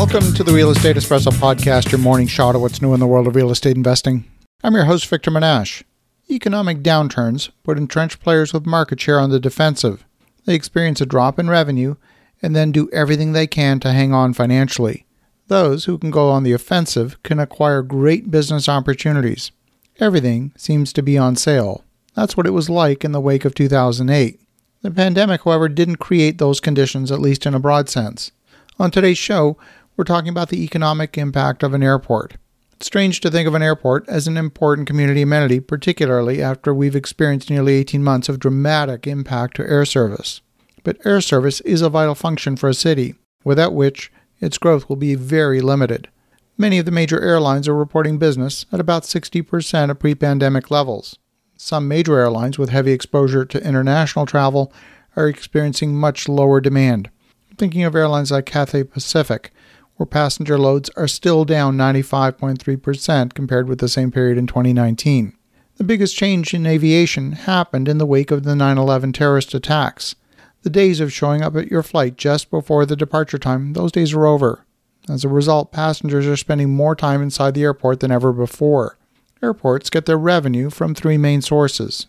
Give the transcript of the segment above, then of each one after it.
Welcome to the Real Estate Espresso Podcast, your morning shot of what's new in the world of real estate investing. I'm your host, Victor Menasce. Economic downturns put entrenched players with market share on the defensive. They experience a drop in revenue and then do everything they can to hang on financially. Those who can go on the offensive can acquire great business opportunities. Everything seems to be on sale. That's what it was like in the wake of 2008. The pandemic, however, didn't create those conditions, at least in a broad sense. On today's show, we're talking about the economic impact of an airport. It's strange to think of an airport as an important community amenity, particularly after we've experienced nearly 18 months of dramatic impact to air service. But air service is a vital function for a city, without which its growth will be very limited. Many of the major airlines are reporting business at about 60% of pre pandemic levels. Some major airlines with heavy exposure to international travel are experiencing much lower demand. I'm thinking of airlines like Cathay Pacific, where passenger loads are still down 95.3% compared with the same period in 2019. The biggest change in aviation happened in the wake of the 9 11 terrorist attacks. The days of showing up at your flight just before the departure time, those days are over. As a result, passengers are spending more time inside the airport than ever before. Airports get their revenue from three main sources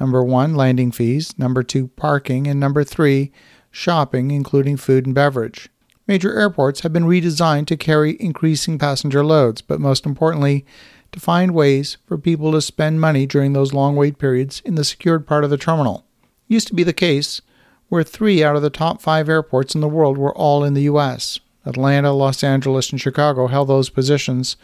number one, landing fees, number two, parking, and number three, shopping, including food and beverage. Major airports have been redesigned to carry increasing passenger loads, but most importantly, to find ways for people to spend money during those long wait periods in the secured part of the terminal. It used to be the case where three out of the top five airports in the world were all in the U.S. Atlanta, Los Angeles, and Chicago held those positions,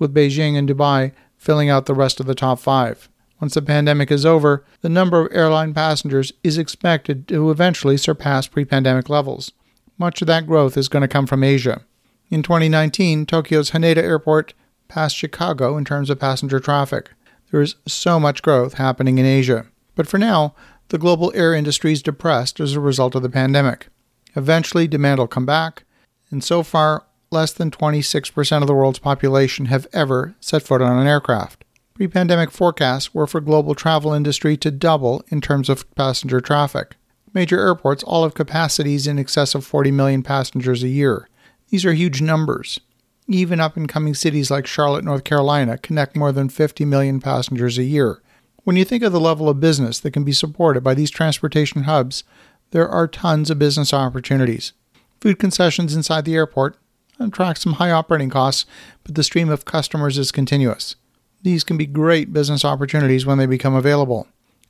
with Beijing and Dubai filling out the rest of the top five. Once the pandemic is over, the number of airline passengers is expected to eventually surpass pre pandemic levels. Much of that growth is going to come from Asia. In 2019, Tokyo's Haneda Airport passed Chicago in terms of passenger traffic. There is so much growth happening in Asia. But for now, the global air industry is depressed as a result of the pandemic. Eventually, demand will come back, and so far, less than 26% of the world's population have ever set foot on an aircraft. Pre pandemic forecasts were for global travel industry to double in terms of passenger traffic. Major airports all have capacities in excess of 40 million passengers a year. These are huge numbers. Even up and coming cities like Charlotte, North Carolina connect more than 50 million passengers a year. When you think of the level of business that can be supported by these transportation hubs, there are tons of business opportunities. Food concessions inside the airport attract some high operating costs, but the stream of customers is continuous. These can be great business opportunities when they become available.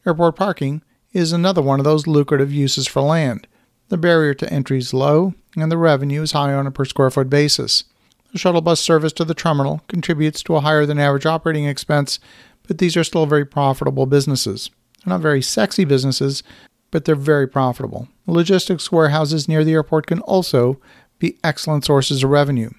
Airport parking is another one of those lucrative uses for land. The barrier to entry is low, and the revenue is high on a per square foot basis. The shuttle bus service to the terminal contributes to a higher than average operating expense, but these are still very profitable businesses. They're not very sexy businesses, but they're very profitable. Logistics warehouses near the airport can also be excellent sources of revenue.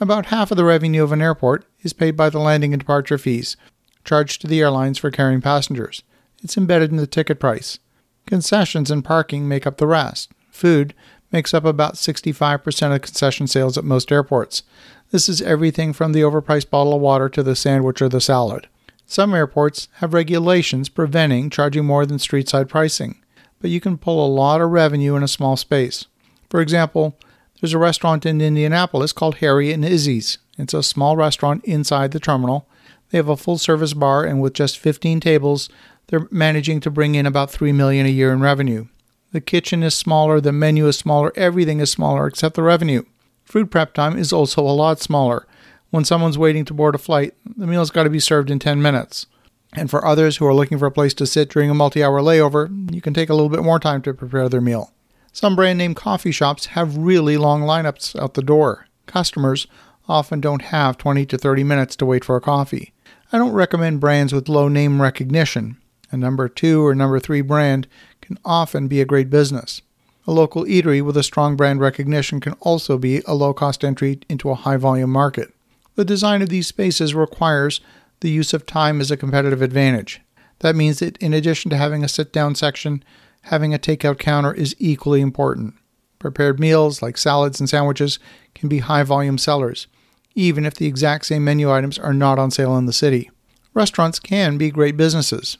About half of the revenue of an airport is paid by the landing and departure fees charged to the airlines for carrying passengers. It's embedded in the ticket price. Concessions and parking make up the rest. Food makes up about 65% of concession sales at most airports. This is everything from the overpriced bottle of water to the sandwich or the salad. Some airports have regulations preventing charging more than street side pricing, but you can pull a lot of revenue in a small space. For example, there's a restaurant in Indianapolis called Harry and Izzy's. It's a small restaurant inside the terminal. They have a full service bar, and with just 15 tables, they're managing to bring in about 3 million a year in revenue. The kitchen is smaller, the menu is smaller, everything is smaller except the revenue. Food prep time is also a lot smaller. When someone's waiting to board a flight, the meal's got to be served in 10 minutes. And for others who are looking for a place to sit during a multi hour layover, you can take a little bit more time to prepare their meal. Some brand name coffee shops have really long lineups out the door. Customers often don't have 20 to 30 minutes to wait for a coffee. I don't recommend brands with low name recognition. A number two or number three brand can often be a great business. A local eatery with a strong brand recognition can also be a low cost entry into a high volume market. The design of these spaces requires the use of time as a competitive advantage. That means that in addition to having a sit down section, having a takeout counter is equally important. Prepared meals like salads and sandwiches can be high volume sellers, even if the exact same menu items are not on sale in the city. Restaurants can be great businesses,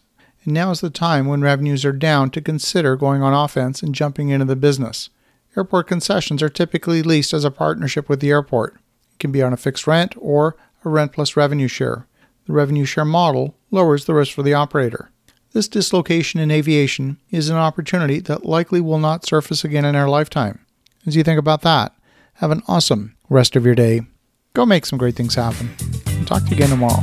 now is the time when revenues are down to consider going on offense and jumping into the business. Airport concessions are typically leased as a partnership with the airport. It can be on a fixed rent or a rent plus revenue share. The revenue share model lowers the risk for the operator. This dislocation in aviation is an opportunity that likely will not surface again in our lifetime. As you think about that, have an awesome rest of your day. Go make some great things happen. Talk to you again tomorrow.